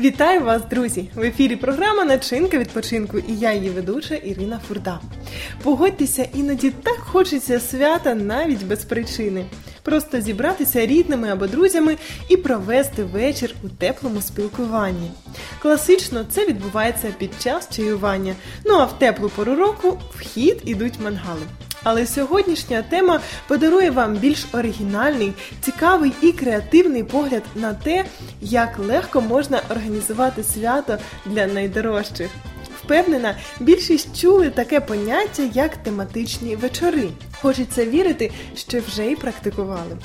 Вітаю вас, друзі! В ефірі програма Начинка відпочинку і я її ведуча Ірина Фурда. Погодьтеся, іноді так хочеться свята навіть без причини. Просто зібратися рідними або друзями і провести вечір у теплому спілкуванні. Класично це відбувається під час чаювання. Ну а в теплу пору року в хід ідуть мангали. Але сьогоднішня тема подарує вам більш оригінальний, цікавий і креативний погляд на те, як легко можна організувати свято для найдорожчих. Впевнена, більшість чули таке поняття, як тематичні вечори. Хочеться вірити, що вже й практикували.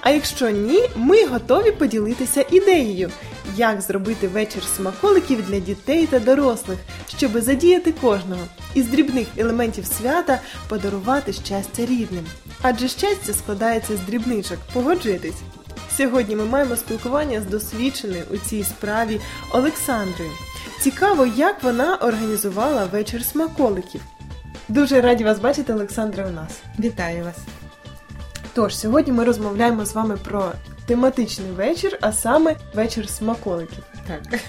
А якщо ні, ми готові поділитися ідеєю, як зробити вечір смаколиків для дітей та дорослих, щоби задіяти кожного із дрібних елементів свята подарувати щастя рідним. Адже щастя складається з дрібничок, погоджуєтесь? Сьогодні ми маємо спілкування з досвідченою у цій справі Олександрою. Цікаво, як вона організувала вечір смаколиків. Дуже раді вас бачити, Олександра, у нас. Вітаю вас. Тож, сьогодні ми розмовляємо з вами про тематичний вечір, а саме вечір смаколиків. Так.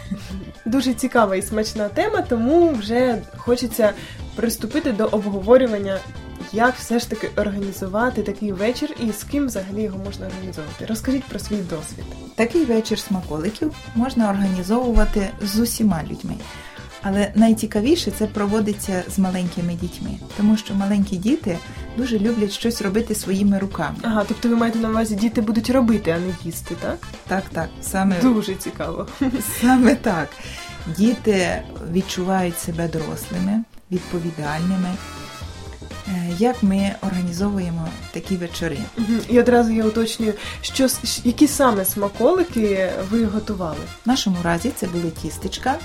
Дуже цікава і смачна тема, тому вже хочеться приступити до обговорювання, як все ж таки організувати такий вечір і з ким взагалі його можна організовувати. Розкажіть про свій досвід. Такий вечір смаколиків можна організовувати з усіма людьми. Але найцікавіше це проводиться з маленькими дітьми, тому що маленькі діти дуже люблять щось робити своїми руками. Ага, тобто ви маєте на увазі, діти будуть робити, а не їсти, так? Так, так, саме Дуже цікаво. Саме так. Діти відчувають себе дорослими, відповідальними. Е, Як ми організовуємо такі вечори? І одразу я уточнюю, що які саме смаколики ви готували? В нашому разі це були тістечка,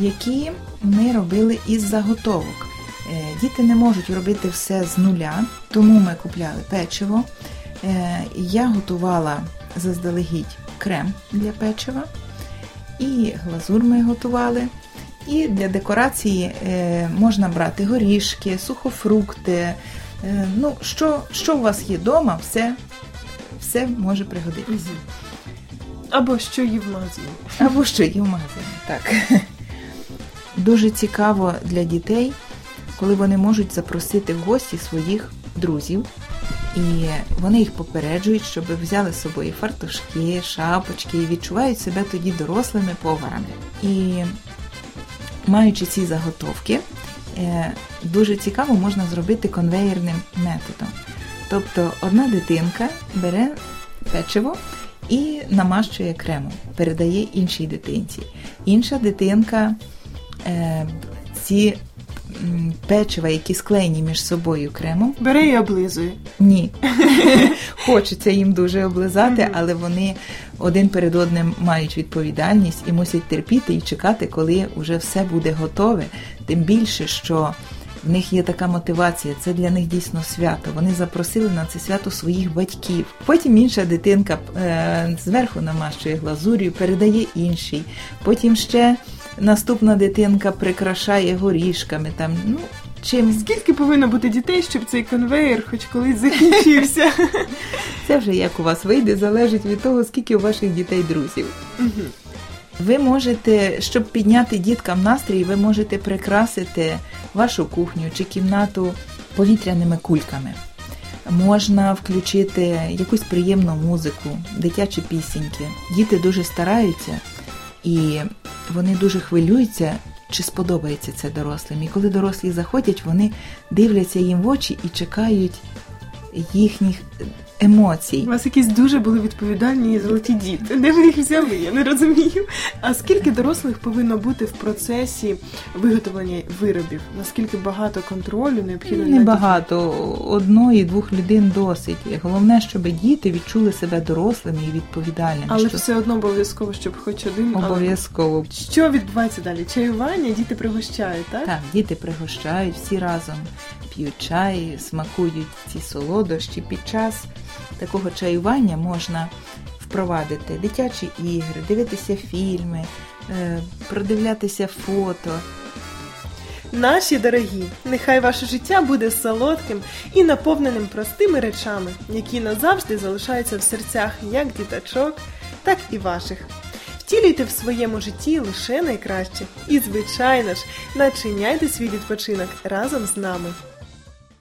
які ми робили із заготовок. Е, Діти не можуть робити все з нуля, тому ми купляли печиво. Е, Я готувала заздалегідь крем для печива, і глазур ми готували. І для декорації е, можна брати горішки, сухофрукти. Ну, що, що у вас є вдома, все, все може пригодитися. Або що є в магазині. Або що є в магазині. Так. Дуже цікаво для дітей, коли вони можуть запросити в гості своїх друзів. І вони їх попереджують, щоб взяли з собою фартушки, шапочки і відчувають себе тоді дорослими поварами. І маючи ці заготовки, е, дуже цікаво можна зробити конвеєрним методом. Тобто одна дитинка бере печиво і намащує кремом, передає іншій дитинці. Інша дитинка ці м, печива, які склеєні між собою кремом, Бере і облизує. ні. Хочеться їм дуже облизати, але вони один перед одним мають відповідальність і мусять терпіти і чекати, коли вже все буде готове. Тим більше, що в них є така мотивація, це для них дійсно свято. Вони запросили на це свято своїх батьків. Потім інша дитинка е, зверху намащує глазур'ю, передає іншій. Потім ще наступна дитинка прикрашає горішками. Там, ну, чим Скільки повинно бути дітей, щоб цей конвейер хоч колись закінчився? Це вже як у вас вийде, залежить від того, скільки у ваших дітей друзів. Ви можете, щоб підняти діткам настрій, ви можете прикрасити вашу кухню чи кімнату повітряними кульками. Можна включити якусь приємну музику, дитячі пісеньки. Діти дуже стараються і вони дуже хвилюються, чи сподобається це дорослим. І коли дорослі заходять, вони дивляться їм в очі і чекають їхніх емоцій. У вас якісь дуже були відповідальні і золоті діти. Де ви їх взяли? Я не розумію. А скільки дорослих повинно бути в процесі виготовлення виробів? Наскільки багато контролю необхідно? над Небагато, одної, двох людей досить. Головне, щоб діти відчули себе дорослими і відповідальними. Але що все одно обов'язково, щоб хоч один. але- обов'язково. Що відбувається далі? Чаювання, діти пригощають, так? Так, діти пригощають всі разом, п'ють чай, смакують ці солодощі. Під час такого чаювання можна впровадити дитячі ігри, дивитися фільми, е, продивлятися фото. Наші дорогі, нехай ваше життя буде солодким і наповненим простими речами, які назавжди залишаються в серцях як діточок, так і ваших. Втілюйте в своєму житті лише найкраще. І, звичайно ж, начиняйте свій відпочинок разом з нами.